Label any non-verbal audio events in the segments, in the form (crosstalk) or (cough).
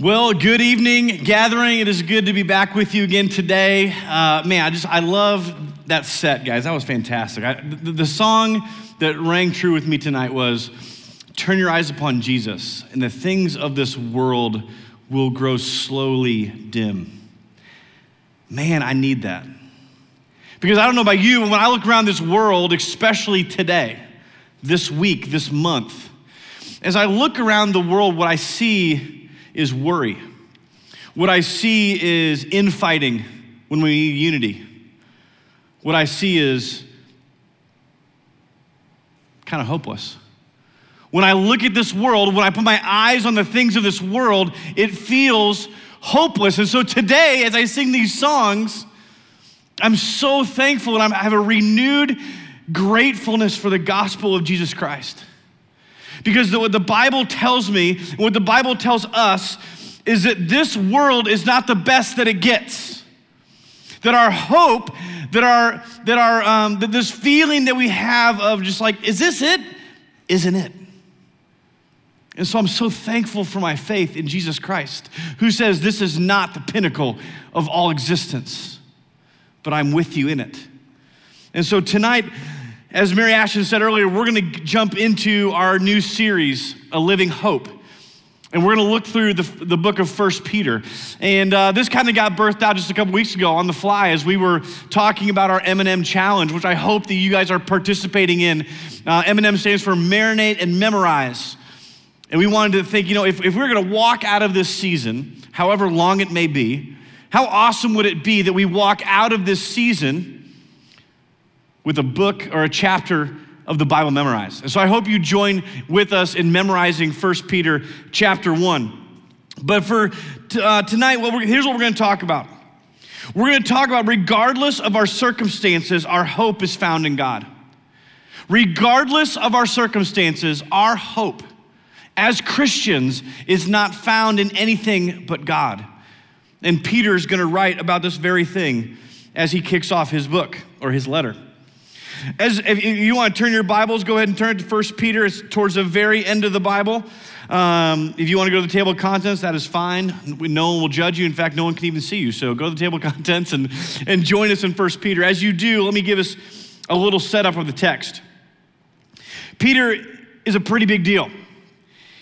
Well, good evening, gathering. It is good to be back with you again today. Uh, man, I just, I love that set, guys. That was fantastic. I, the, the song that rang true with me tonight was Turn Your Eyes Upon Jesus, and the things of this world will grow slowly dim. Man, I need that. Because I don't know about you, but when I look around this world, especially today, this week, this month, as I look around the world, what I see is worry. What I see is infighting when we need unity. What I see is kind of hopeless. When I look at this world, when I put my eyes on the things of this world, it feels hopeless. And so today, as I sing these songs, I'm so thankful and I have a renewed gratefulness for the gospel of Jesus Christ. Because what the Bible tells me, what the Bible tells us, is that this world is not the best that it gets. That our hope, that our, that our, um, that this feeling that we have of just like, is this it? Isn't it? And so I'm so thankful for my faith in Jesus Christ, who says this is not the pinnacle of all existence, but I'm with you in it. And so tonight, as Mary Ashton said earlier, we're going to jump into our new series, A Living Hope. And we're going to look through the, the book of First Peter. And uh, this kind of got birthed out just a couple weeks ago on the fly as we were talking about our M&M challenge, which I hope that you guys are participating in. Uh, M&M stands for Marinate and Memorize. And we wanted to think, you know, if, if we're going to walk out of this season, however long it may be, how awesome would it be that we walk out of this season with a book or a chapter of the Bible memorized. And so I hope you join with us in memorizing 1 Peter chapter 1. But for t- uh, tonight, what here's what we're going to talk about. We're going to talk about regardless of our circumstances, our hope is found in God. Regardless of our circumstances, our hope as Christians is not found in anything but God. And Peter is going to write about this very thing as he kicks off his book or his letter. As if you want to turn your Bibles, go ahead and turn to 1 Peter. It's towards the very end of the Bible. Um, if you want to go to the table of contents, that is fine. No one will judge you. In fact, no one can even see you. So go to the table of contents and, and join us in 1 Peter. As you do, let me give us a little setup of the text. Peter is a pretty big deal.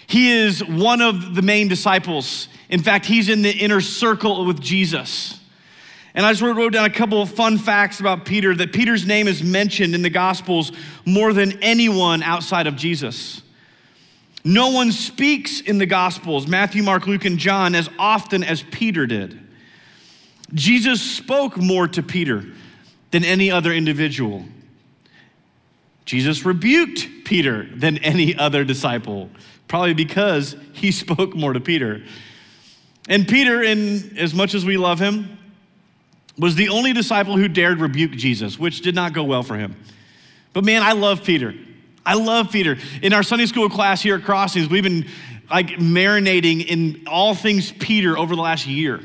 He is one of the main disciples. In fact, he's in the inner circle with Jesus. And I just wrote down a couple of fun facts about Peter that Peter's name is mentioned in the Gospels more than anyone outside of Jesus. No one speaks in the Gospels, Matthew, Mark, Luke, and John, as often as Peter did. Jesus spoke more to Peter than any other individual. Jesus rebuked Peter than any other disciple, probably because he (laughs) spoke more to Peter. And Peter, in as much as we love him, was the only disciple who dared rebuke Jesus, which did not go well for him. But man, I love Peter. I love Peter. In our Sunday school class here at Crossings, we've been like marinating in all things Peter over the last year.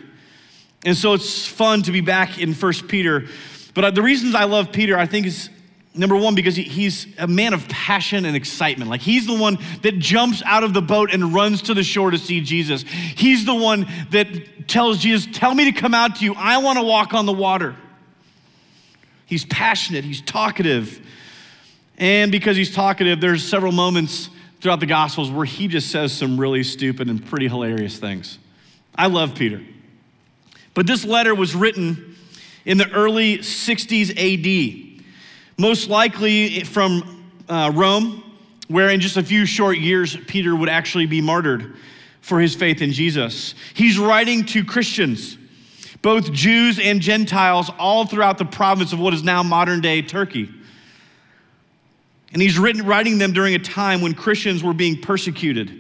And so it's fun to be back in First Peter. But the reasons I love Peter, I think, is Number one, because he's a man of passion and excitement. Like he's the one that jumps out of the boat and runs to the shore to see Jesus. He's the one that tells Jesus, Tell me to come out to you. I want to walk on the water. He's passionate, he's talkative. And because he's talkative, there's several moments throughout the Gospels where he just says some really stupid and pretty hilarious things. I love Peter. But this letter was written in the early 60s AD most likely from uh, Rome, where in just a few short years, Peter would actually be martyred for his faith in Jesus. He's writing to Christians, both Jews and Gentiles, all throughout the province of what is now modern day Turkey. And he's written, writing them during a time when Christians were being persecuted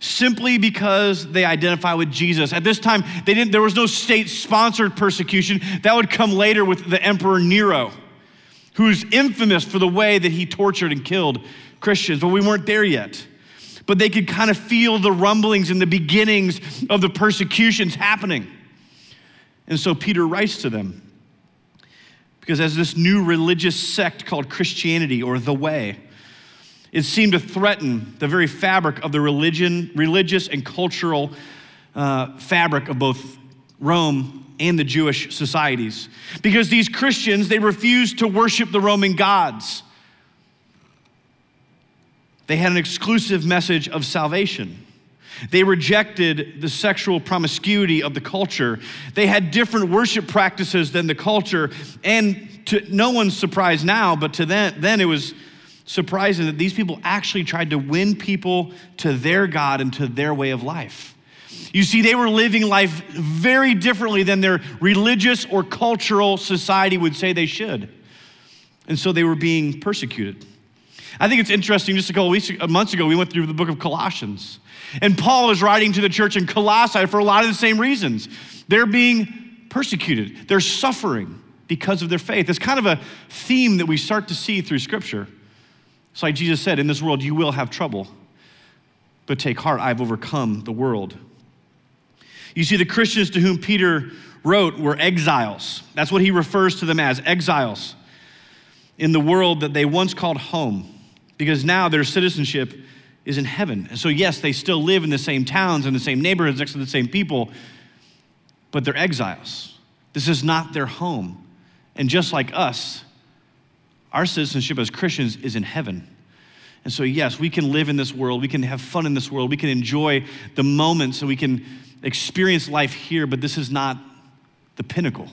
simply because they identify with Jesus. At this time, they didn't, there was no state sponsored persecution. That would come later with the Emperor Nero who's infamous for the way that he tortured and killed Christians, but we weren't there yet. But they could kind of feel the rumblings and the beginnings of the persecutions happening. And so Peter writes to them because, as this new religious sect called Christianity or the Way, it seemed to threaten the very fabric of the religion, religious and cultural uh, fabric of both Rome and the Jewish societies. Because these Christians, they refused to worship the Roman gods. They had an exclusive message of salvation. They rejected the sexual promiscuity of the culture. They had different worship practices than the culture. And to no one's surprise now, but to then, then it was surprising that these people actually tried to win people to their God and to their way of life. You see, they were living life very differently than their religious or cultural society would say they should. And so they were being persecuted. I think it's interesting, just a couple weeks, months ago, we went through the book of Colossians. And Paul is writing to the church in Colossae for a lot of the same reasons. They're being persecuted, they're suffering because of their faith. It's kind of a theme that we start to see through Scripture. It's like Jesus said, In this world you will have trouble, but take heart, I've overcome the world. You see, the Christians to whom Peter wrote were exiles. That's what he refers to them as exiles in the world that they once called home, because now their citizenship is in heaven. And so, yes, they still live in the same towns and the same neighborhoods next to the same people, but they're exiles. This is not their home. And just like us, our citizenship as Christians is in heaven. And so, yes, we can live in this world, we can have fun in this world, we can enjoy the moments, and we can experience life here, but this is not the pinnacle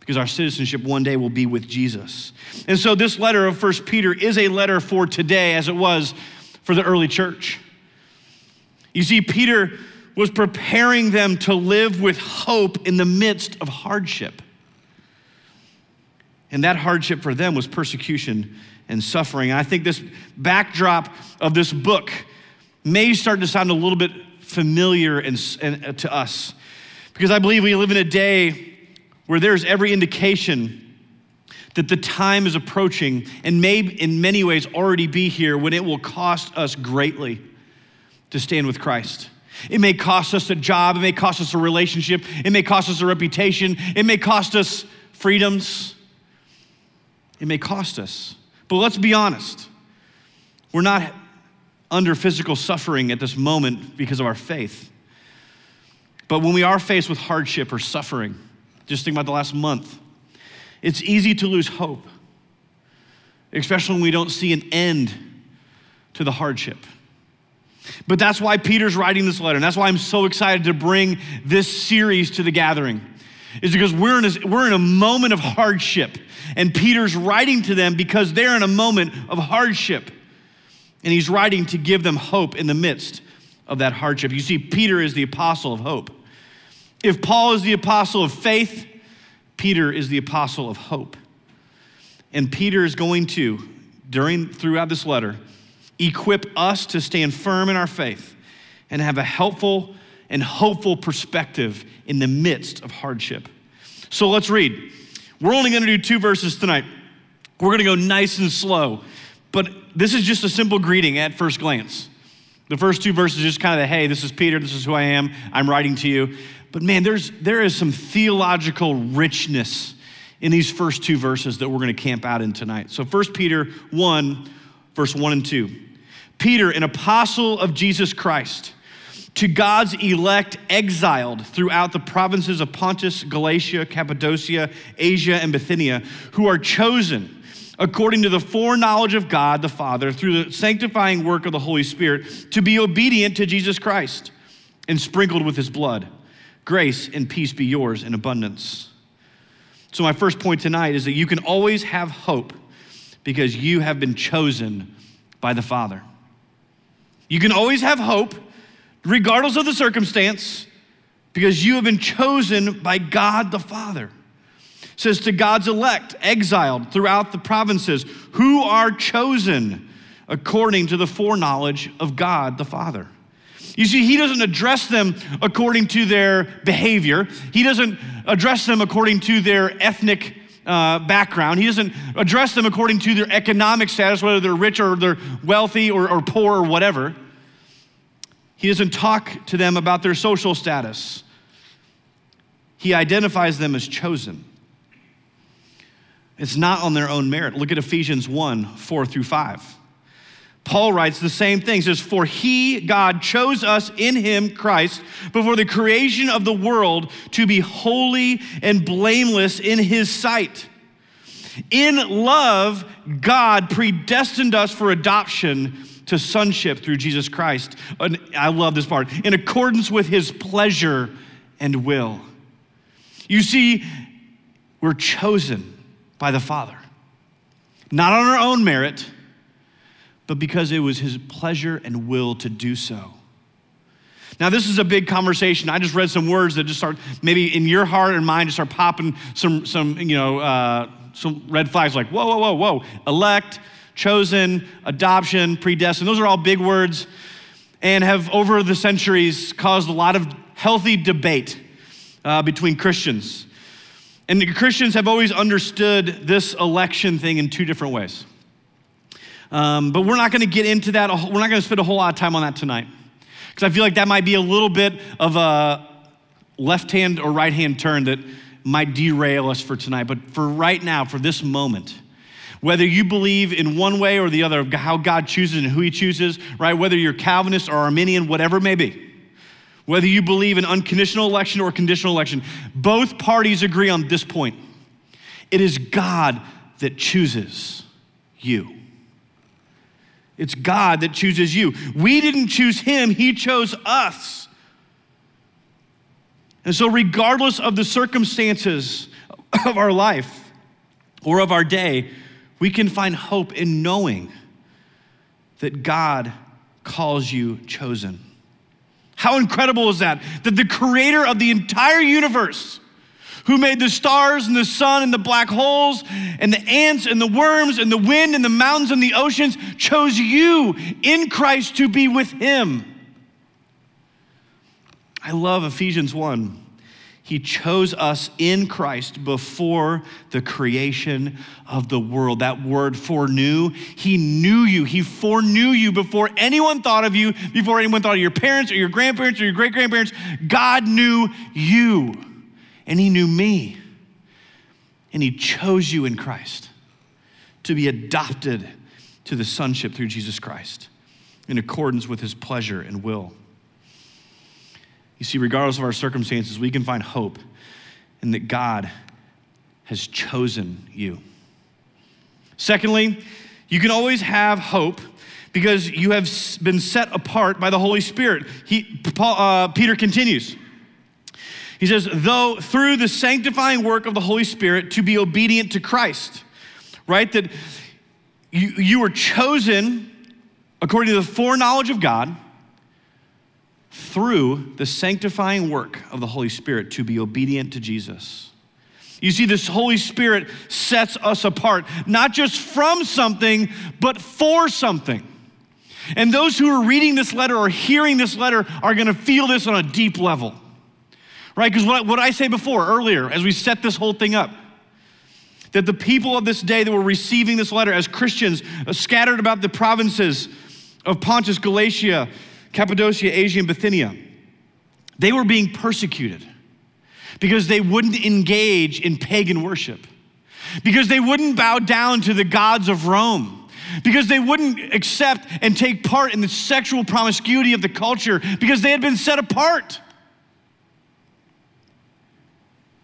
because our citizenship one day will be with Jesus. And so, this letter of First Peter is a letter for today, as it was for the early church. You see, Peter was preparing them to live with hope in the midst of hardship. And that hardship for them was persecution and suffering. And I think this backdrop of this book may start to sound a little bit familiar and, and, uh, to us because I believe we live in a day where there's every indication that the time is approaching and may, in many ways, already be here when it will cost us greatly to stand with Christ. It may cost us a job, it may cost us a relationship, it may cost us a reputation, it may cost us freedoms, it may cost us. But let's be honest, we're not under physical suffering at this moment because of our faith. But when we are faced with hardship or suffering, just think about the last month, it's easy to lose hope, especially when we don't see an end to the hardship. But that's why Peter's writing this letter, and that's why I'm so excited to bring this series to the gathering, is because we're in a, we're in a moment of hardship, and Peter's writing to them because they're in a moment of hardship. And he's writing to give them hope in the midst of that hardship. You see, Peter is the apostle of hope. If Paul is the apostle of faith, Peter is the apostle of hope. And Peter is going to, during throughout this letter, equip us to stand firm in our faith and have a helpful and hopeful perspective in the midst of hardship. So let's read. We're only going to do two verses tonight. We're going to go nice and slow, but this is just a simple greeting at first glance. The first two verses just kind of the, hey, this is Peter, this is who I am, I'm writing to you. But man, there's, there is some theological richness in these first two verses that we're going to camp out in tonight. So 1 Peter 1, verse 1 and 2. Peter, an apostle of Jesus Christ, to God's elect exiled throughout the provinces of Pontus, Galatia, Cappadocia, Asia, and Bithynia, who are chosen according to the foreknowledge of God the Father through the sanctifying work of the Holy Spirit to be obedient to Jesus Christ and sprinkled with his blood Grace and peace be yours in abundance. So, my first point tonight is that you can always have hope because you have been chosen by the Father. You can always have hope, regardless of the circumstance, because you have been chosen by God the Father. Says to God's elect, exiled throughout the provinces, who are chosen according to the foreknowledge of God the Father. You see, he doesn't address them according to their behavior, he doesn't address them according to their ethnic uh, background. He doesn't address them according to their economic status, whether they're rich or they're wealthy or, or poor or whatever. He doesn't talk to them about their social status. He identifies them as chosen. It's not on their own merit. Look at Ephesians 1 4 through 5. Paul writes the same thing. He says, For he, God, chose us in him, Christ, before the creation of the world to be holy and blameless in his sight. In love, God predestined us for adoption to sonship through Jesus Christ. And I love this part in accordance with his pleasure and will. You see, we're chosen by the Father, not on our own merit, but because it was his pleasure and will to do so. Now, this is a big conversation. I just read some words that just start, maybe in your heart and mind, just start popping some, some you know, uh, some red flags like, whoa, whoa, whoa, whoa, elect, chosen, adoption, predestined. Those are all big words and have over the centuries caused a lot of healthy debate uh, between Christians. And the Christians have always understood this election thing in two different ways. Um, but we're not going to get into that. We're not going to spend a whole lot of time on that tonight. Because I feel like that might be a little bit of a left hand or right hand turn that might derail us for tonight. But for right now, for this moment, whether you believe in one way or the other of how God chooses and who He chooses, right? Whether you're Calvinist or Arminian, whatever it may be. Whether you believe in unconditional election or conditional election, both parties agree on this point. It is God that chooses you. It's God that chooses you. We didn't choose Him, He chose us. And so, regardless of the circumstances of our life or of our day, we can find hope in knowing that God calls you chosen. How incredible is that? That the creator of the entire universe, who made the stars and the sun and the black holes and the ants and the worms and the wind and the mountains and the oceans, chose you in Christ to be with him. I love Ephesians 1. He chose us in Christ before the creation of the world. That word foreknew, He knew you. He foreknew you before anyone thought of you, before anyone thought of your parents or your grandparents or your great grandparents. God knew you, and He knew me. And He chose you in Christ to be adopted to the sonship through Jesus Christ in accordance with His pleasure and will. You see, regardless of our circumstances, we can find hope in that God has chosen you. Secondly, you can always have hope because you have been set apart by the Holy Spirit. He, Paul, uh, Peter continues. He says, though through the sanctifying work of the Holy Spirit to be obedient to Christ, right? That you, you were chosen according to the foreknowledge of God through the sanctifying work of the Holy Spirit to be obedient to Jesus. You see, this Holy Spirit sets us apart, not just from something, but for something. And those who are reading this letter or hearing this letter are going to feel this on a deep level, right? Because what, what I say before, earlier, as we set this whole thing up, that the people of this day that were receiving this letter as Christians uh, scattered about the provinces of Pontus, Galatia, Cappadocia, Asia, and Bithynia, they were being persecuted because they wouldn't engage in pagan worship, because they wouldn't bow down to the gods of Rome, because they wouldn't accept and take part in the sexual promiscuity of the culture, because they had been set apart.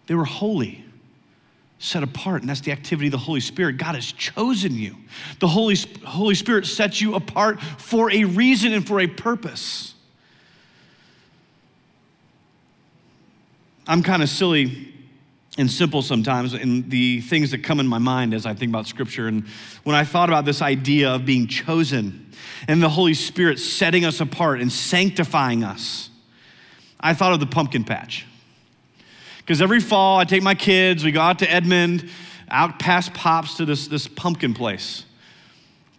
They were holy set apart, and that's the activity of the Holy Spirit. God has chosen you. The Holy, Holy Spirit sets you apart for a reason and for a purpose. I'm kind of silly and simple sometimes in the things that come in my mind as I think about Scripture. And when I thought about this idea of being chosen and the Holy Spirit setting us apart and sanctifying us, I thought of the pumpkin patch. Because every fall, I take my kids, we go out to Edmond, out past Pops to this, this pumpkin place.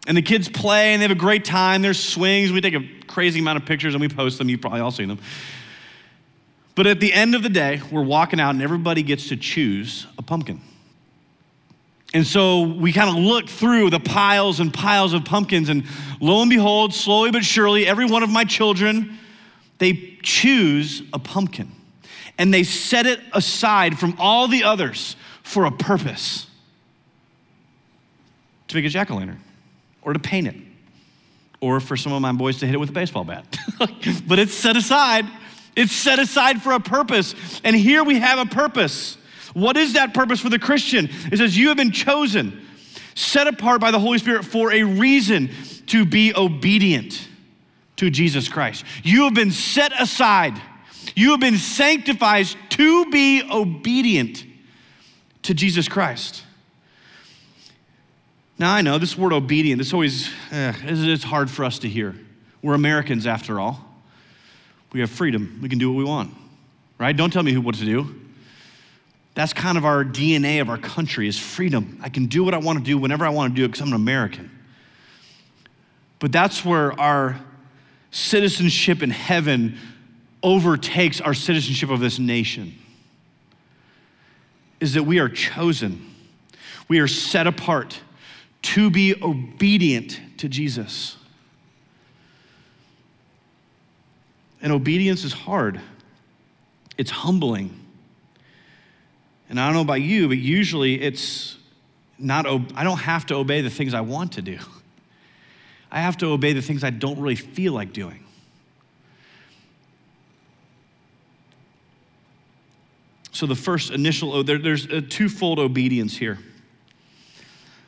And the kids play and they have a great time. There's swings. We take a crazy amount of pictures and we post them. You've probably all seen them. But at the end of the day, we're walking out and everybody gets to choose a pumpkin. And so we kind of look through the piles and piles of pumpkins, and lo and behold, slowly but surely, every one of my children, they choose a pumpkin and they set it aside from all the others for a purpose to make a jack o' lantern or to paint it or for some of my boys to hit it with a baseball bat. (laughs) but it's set aside. It's set aside for a purpose. And here we have a purpose. What is that purpose for the Christian? It says, You have been chosen, set apart by the Holy Spirit for a reason to be obedient to Jesus Christ. You have been set aside, you have been sanctified to be obedient to Jesus Christ. Now, I know this word obedient, this always, eh, it's hard for us to hear. We're Americans after all. We have freedom. We can do what we want, right? Don't tell me who, what to do. That's kind of our DNA of our country is freedom. I can do what I want to do whenever I want to do it because I'm an American. But that's where our citizenship in heaven overtakes our citizenship of this nation. Is that we are chosen. We are set apart to be obedient to Jesus. And obedience is hard, it's humbling. And I don't know about you, but usually it's not, I don't have to obey the things I want to do. I have to obey the things I don't really feel like doing. So, the first initial, oh, there, there's a twofold obedience here.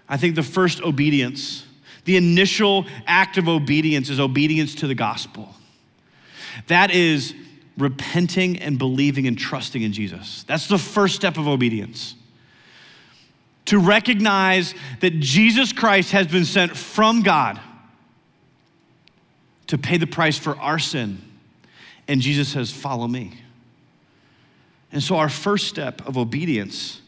I think the first obedience, the initial act of obedience is obedience to the gospel. That is repenting and believing and trusting in Jesus. That's the first step of obedience. To recognize that Jesus Christ has been sent from God to pay the price for our sin. And Jesus says, Follow me. And so, our first step of obedience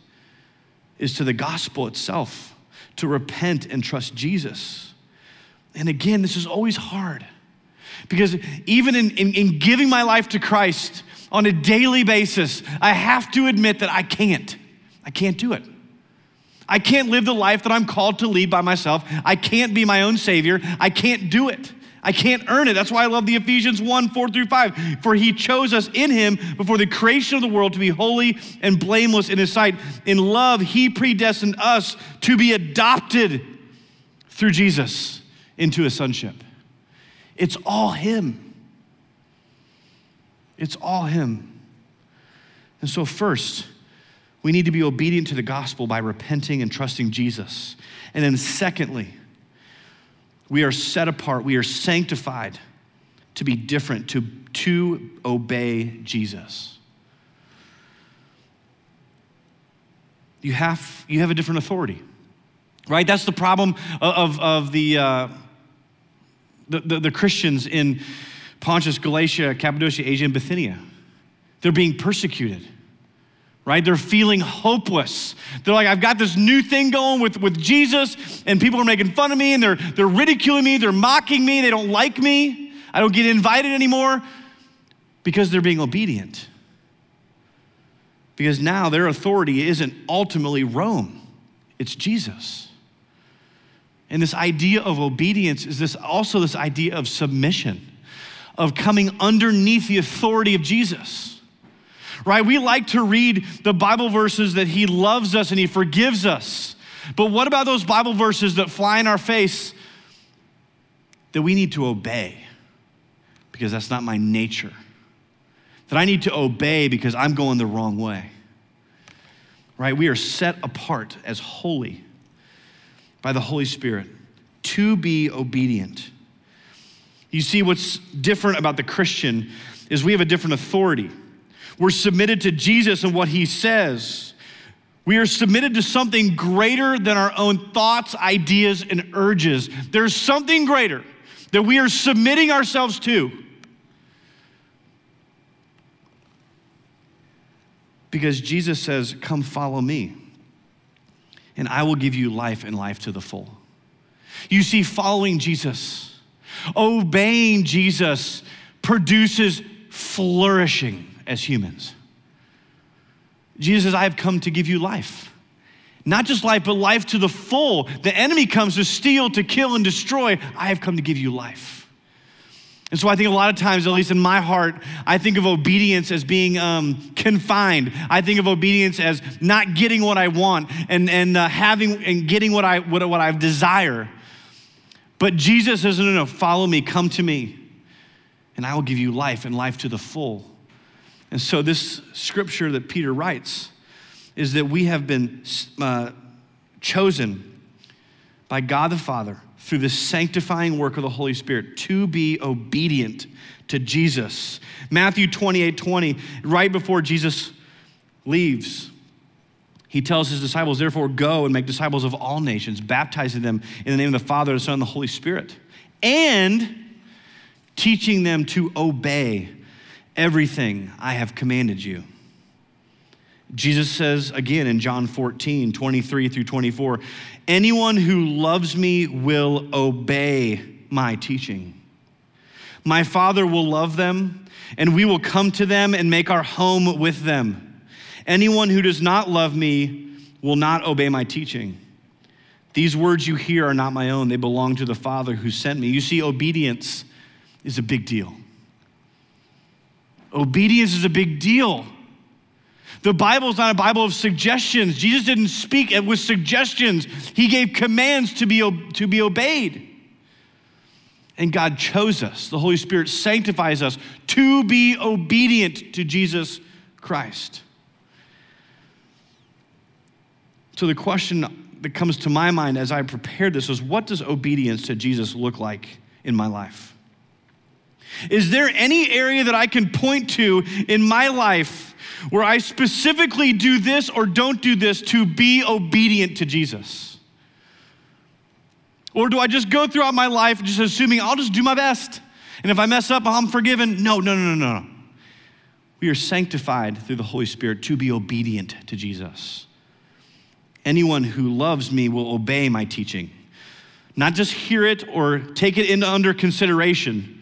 is to the gospel itself to repent and trust Jesus. And again, this is always hard because even in, in, in, giving my life to Christ on a daily basis, I have to admit that I can't. I can't do it. I can't live the life that I'm called to lead by myself. I can't be my own Savior. I can't do it. I can't earn it. That's why I love the Ephesians 1 4 through 5. For he chose us in him before the creation of the world to be holy and blameless in his sight. In love, he predestined us to be adopted through Jesus into his sonship. It's all him. It's all him. And so, first, we need to be obedient to the gospel by repenting and trusting Jesus. And then, secondly, we are set apart, we are sanctified to be different, to, to obey Jesus. You have, you have a different authority, right? That's the problem of, of the, uh, the, the, the Christians in Pontus, Galatia, Cappadocia, Asia, and Bithynia. They're being persecuted right? They're feeling hopeless. They're like, I've got this new thing going with, with Jesus, and people are making fun of me, and they're, they're ridiculing me, they're mocking me, they don't like me, I don't get invited anymore because they're being obedient. Because now their authority isn't ultimately Rome, it's Jesus. And this idea of obedience is this also this idea of submission, of coming underneath the authority of Jesus right? We like to read the Bible verses that He loves us and He forgives us. But what about those Bible verses that fly in our face that we need to obey? Because that's not my nature. That I need to obey because I'm going the wrong way. Right? We are set apart as holy by the Holy Spirit to be obedient. You see, what's different about the Christian is we have a different authority. We're submitted to Jesus and what he says. We are submitted to something greater than our own thoughts, ideas, and urges. There's something greater that we are submitting ourselves to. Because Jesus says, Come follow me, and I will give you life and life to the full. You see, following Jesus, obeying Jesus produces flourishing as humans. Jesus says, I have come to give you life. Not just life, but life to the full. The enemy comes to steal, to kill, and destroy. I have come to give you life. And so I think a lot of times, at least in my heart, I think of obedience as being um, confined. I think of obedience as not getting what I want and, and uh, having and getting what I what, what I desire. But Jesus says, no, no, no, follow me, come to me, and I will give you life and life to the full. And so, this scripture that Peter writes is that we have been uh, chosen by God the Father through the sanctifying work of the Holy Spirit to be obedient to Jesus. Matthew 28 20, right before Jesus leaves, he tells his disciples, therefore, go and make disciples of all nations, baptizing them in the name of the Father, the Son, and the Holy Spirit, and teaching them to obey everything I have commanded you. Jesus says again in John 14, 23 through 24, anyone who loves me will obey my teaching. My Father will love them, and we will come to them and make our home with them. Anyone who does not love me will not obey my teaching. These words you hear are not my own, they belong to the Father who sent me. You see, obedience is a big deal. Obedience is a big deal. The Bible is not a Bible of suggestions. Jesus didn't speak with suggestions, He gave commands to be, to be obeyed. And God chose us. The Holy Spirit sanctifies us to be obedient to Jesus Christ. So, the question that comes to my mind as I prepared this was what does obedience to Jesus look like in my life? Is there any area that I can point to in my life where I specifically do this or don't do this to be obedient to Jesus? Or do I just go throughout my life just assuming I'll just do my best? And if I mess up, I'm forgiven? No, no, no, no, no. We are sanctified through the Holy Spirit to be obedient to Jesus. Anyone who loves me will obey my teaching, not just hear it or take it into under consideration.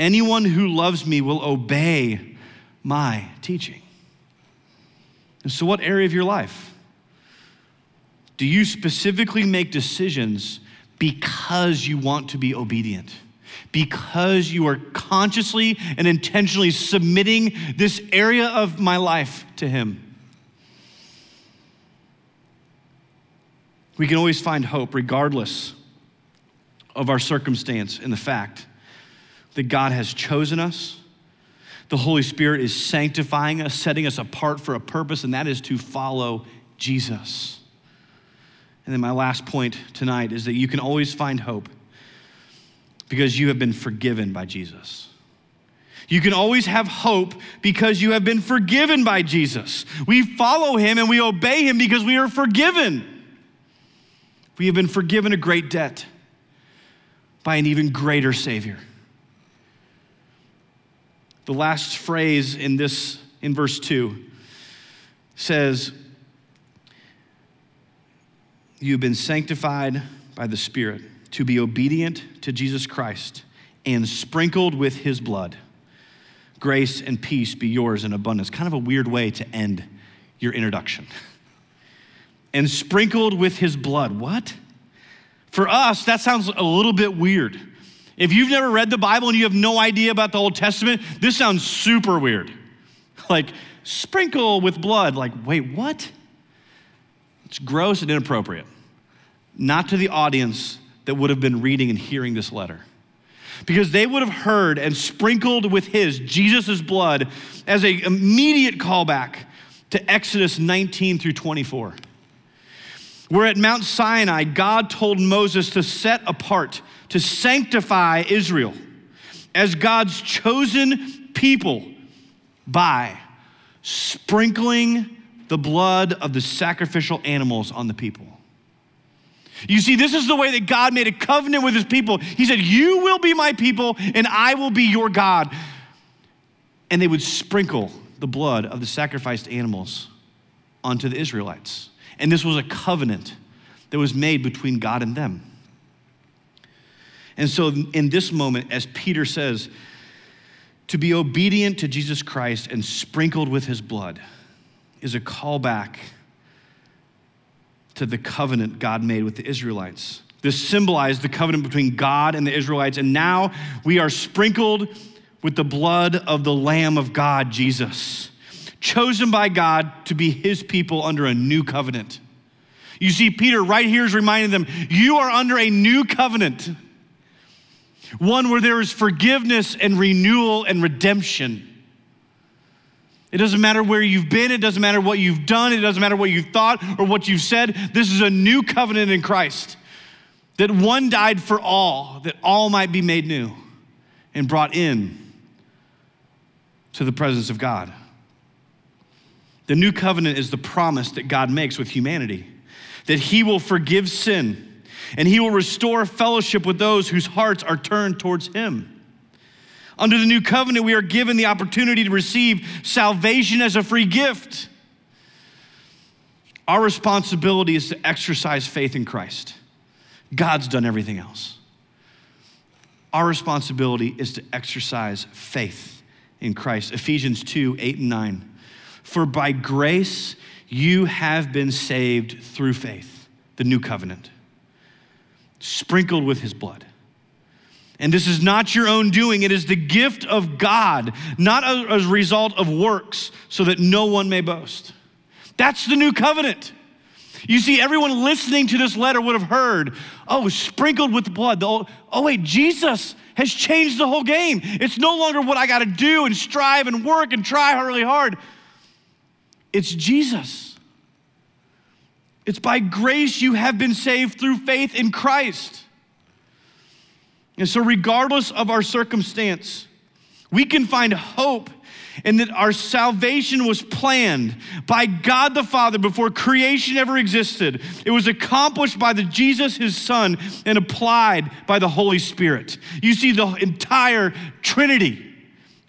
Anyone who loves me will obey my teaching. And so, what area of your life do you specifically make decisions because you want to be obedient? Because you are consciously and intentionally submitting this area of my life to Him? We can always find hope regardless of our circumstance in the fact that God has chosen us the Holy Spirit is sanctifying us, setting us apart for a purpose, and that is to follow Jesus. And then my last point tonight is that you can always find hope because you have been forgiven by Jesus. You can always have hope because you have been forgiven by Jesus. We follow him and we obey him because we are forgiven. We have been forgiven a great debt by an even greater Savior. The last phrase in this, in verse 2, says, You've been sanctified by the Spirit to be obedient to Jesus Christ and sprinkled with his blood. Grace and peace be yours in abundance. Kind of a weird way to end your introduction. (laughs) And sprinkled with his blood. What? For us, that sounds a little bit weird. If you've never read the Bible and you have no idea about the Old Testament, this sounds super weird. (laughs) Like, sprinkle with blood. Like, wait, what? It's gross and inappropriate. Not to the audience that would have been reading and hearing this letter. Because they would have heard and sprinkled with his, Jesus' blood, as an immediate callback to Exodus 19 through 24. Where at Mount Sinai, God told Moses to set apart to sanctify Israel as God's chosen people by sprinkling the blood of the sacrificial animals on the people. You see, this is the way that God made a covenant with his people. He said, You will be my people, and I will be your God. And they would sprinkle the blood of the sacrificed animals onto the Israelites. And this was a covenant that was made between God and them. And so, in this moment, as Peter says, to be obedient to Jesus Christ and sprinkled with his blood is a callback to the covenant God made with the Israelites. This symbolized the covenant between God and the Israelites, and now we are sprinkled with the blood of the Lamb of God, Jesus, chosen by God to be his people under a new covenant. You see, Peter right here is reminding them, you are under a new covenant. One where there is forgiveness and renewal and redemption. It doesn't matter where you've been, it doesn't matter what you've done, it doesn't matter what you've thought or what you've said. This is a new covenant in Christ that one died for all, that all might be made new and brought in to the presence of God. The new covenant is the promise that God makes with humanity that he will forgive sin and he will restore fellowship with those whose hearts are turned towards him. Under the new covenant, we are given the opportunity to receive salvation as a free gift. Our responsibility is to exercise faith in Christ. God's done everything else. Our responsibility is to exercise faith in Christ. Ephesians 2 8 and 9. For by grace you have been saved through faith, the new covenant, sprinkled with his blood. And this is not your own doing, it is the gift of God, not as a result of works, so that no one may boast. That's the new covenant. You see, everyone listening to this letter would have heard, oh, sprinkled with blood. oh, wait, Jesus has changed the whole game. It's no longer what I got to do and strive and work and try really hard. It's Jesus. It's by grace you have been saved through faith in Christ. And so, regardless of our circumstance, we can find hope in that our salvation was planned by God the Father before creation ever existed. It was accomplished by the Jesus, his son, and applied by the Holy Spirit. You see, the entire Trinity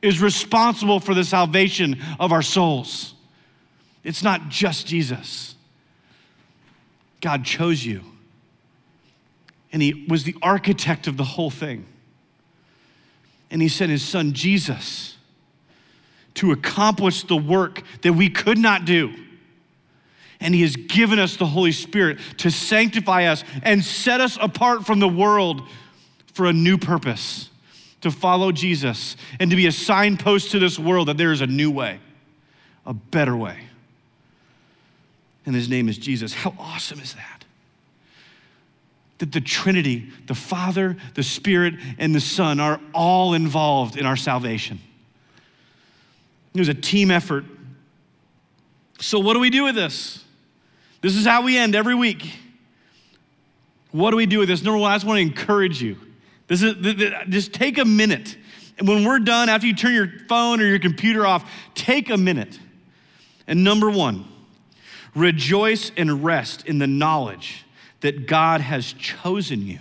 is responsible for the salvation of our souls. It's not just Jesus. God chose you, and he was the architect of the whole thing. And he sent his son Jesus to accomplish the work that we could not do. And He has given us the Holy Spirit to sanctify us and set us apart from the world for a new purpose to follow Jesus and to be a signpost to this world that there is a new way, a better way. And His name is Jesus. How awesome is that? That the Trinity, the Father, the Spirit, and the Son are all involved in our salvation. It was a team effort. So, what do we do with this? This is how we end every week. What do we do with this? Number one, I just want to encourage you. This is just take a minute. And when we're done, after you turn your phone or your computer off, take a minute. And number one, rejoice and rest in the knowledge that God has chosen you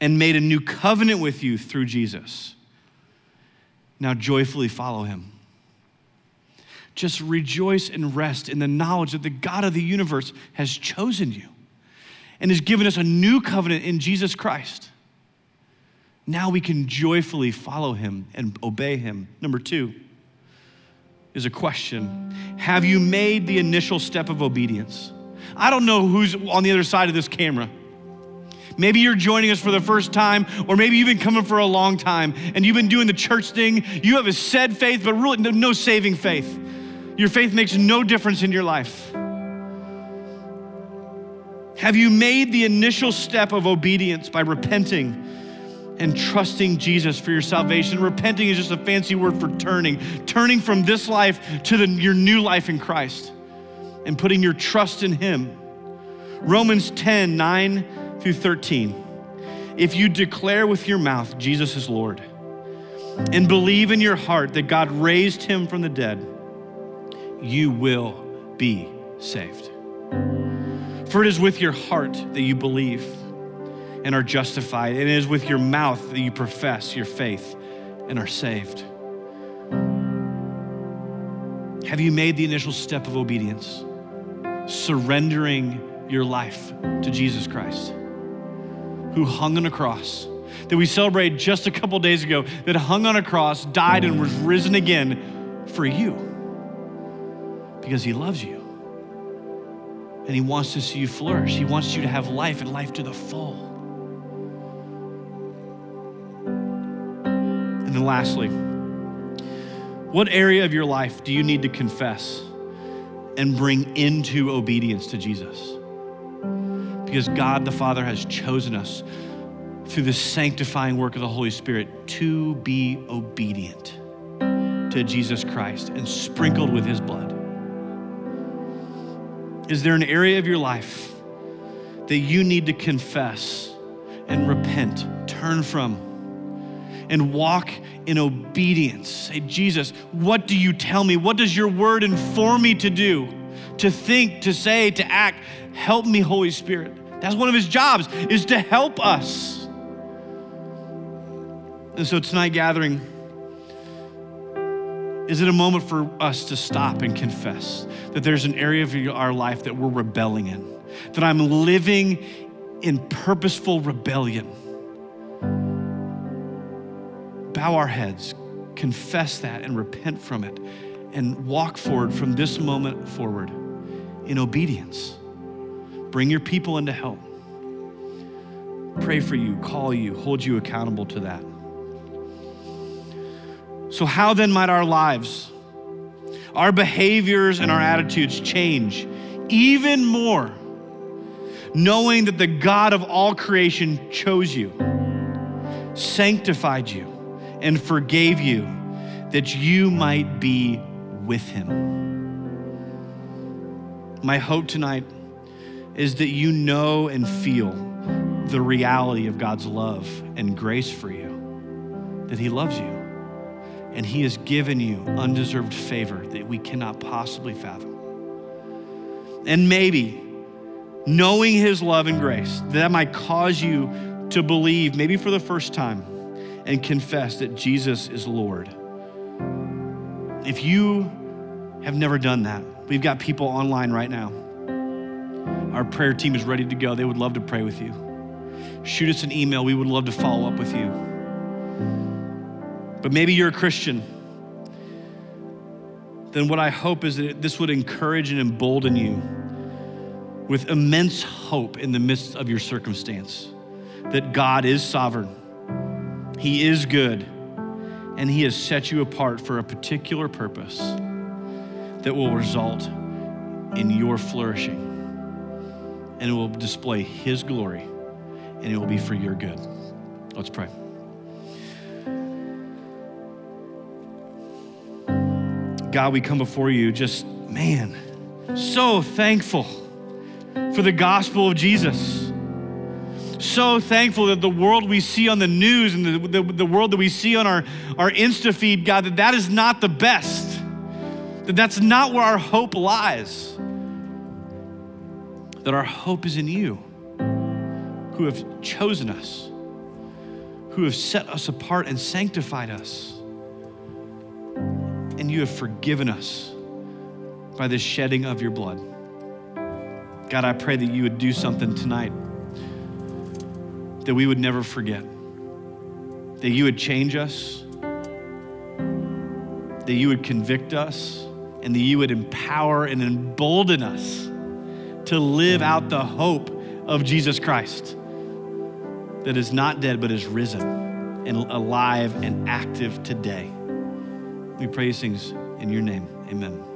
and made a new covenant with you through Jesus. Now joyfully follow him just rejoice and rest in the knowledge that the God of the universe has chosen you and has given us a new covenant in Jesus Christ. Now we can joyfully follow him and obey him. Number two is a question Have you made the initial step of obedience? I don't know who's on the other side of this camera. Maybe you're joining us for the first time, or maybe you've been coming for a long time and you've been doing the church thing. You have a said faith, but really no saving faith. Your faith makes no difference in your life. Have you made the initial step of obedience by repenting and trusting Jesus for your salvation? Repenting is just a fancy word for turning, turning from this life to the, your new life in Christ and putting your trust in Him. Romans 10 9 through 13. If you declare with your mouth Jesus is Lord and believe in your heart that God raised him from the dead, you will be saved. For it is with your heart that you believe and are justified, and it is with your mouth that you profess your faith and are saved. Have you made the initial step of obedience, surrendering your life to Jesus Christ, who hung on a cross? That we celebrated just a couple days ago, that hung on a cross, died, and was risen again for you because He loves you. And He wants to see you flourish. He wants you to have life and life to the full. And then, lastly, what area of your life do you need to confess and bring into obedience to Jesus? Because God the Father has chosen us through the sanctifying work of the Holy Spirit to be obedient to Jesus Christ and sprinkled with his blood? Is there an area of your life that you need to confess and repent, turn from, and walk in obedience? Say, Jesus, what do you tell me? What does your word inform me to do, to think, to say, to act? Help me, Holy Spirit. That's one of his jobs, is to help us. And so tonight, gathering, is it a moment for us to stop and confess that there's an area of our life that we're rebelling in, that I'm living in purposeful rebellion? Bow our heads, confess that, and repent from it, and walk forward from this moment forward in obedience. Bring your people into help. Pray for you, call you, hold you accountable to that. So, how then might our lives, our behaviors, and our attitudes change even more, knowing that the God of all creation chose you, sanctified you, and forgave you that you might be with him? My hope tonight is that you know and feel the reality of God's love and grace for you, that He loves you and He has given you undeserved favor that we cannot possibly fathom. And maybe knowing His love and grace, that might cause you to believe, maybe for the first time, and confess that Jesus is Lord. If you have never done that, we've got people online right now. Our prayer team is ready to go. They would love to pray with you. Shoot us an email. We would love to follow up with you. But maybe you're a Christian. Then what I hope is that this would encourage and embolden you with immense hope in the midst of your circumstance that God is sovereign, He is good, and He has set you apart for a particular purpose that will result in your flourishing. And it will display His glory, and it will be for your good. Let's pray. God, we come before you just, man, so thankful for the gospel of Jesus. So thankful that the world we see on the news and the, the, the world that we see on our, our Insta feed, God, that that is not the best. That that's not where our hope lies. That our hope is in you, who have chosen us, who have set us apart and sanctified us and you have forgiven us by the shedding of your blood. God, I pray that you would do something tonight that we would never forget, that you would change us, that you would convict us, and that you would empower and embolden us to live out the hope of Jesus Christ that is not dead but is risen and alive and active today. We pray these things in your name. Amen.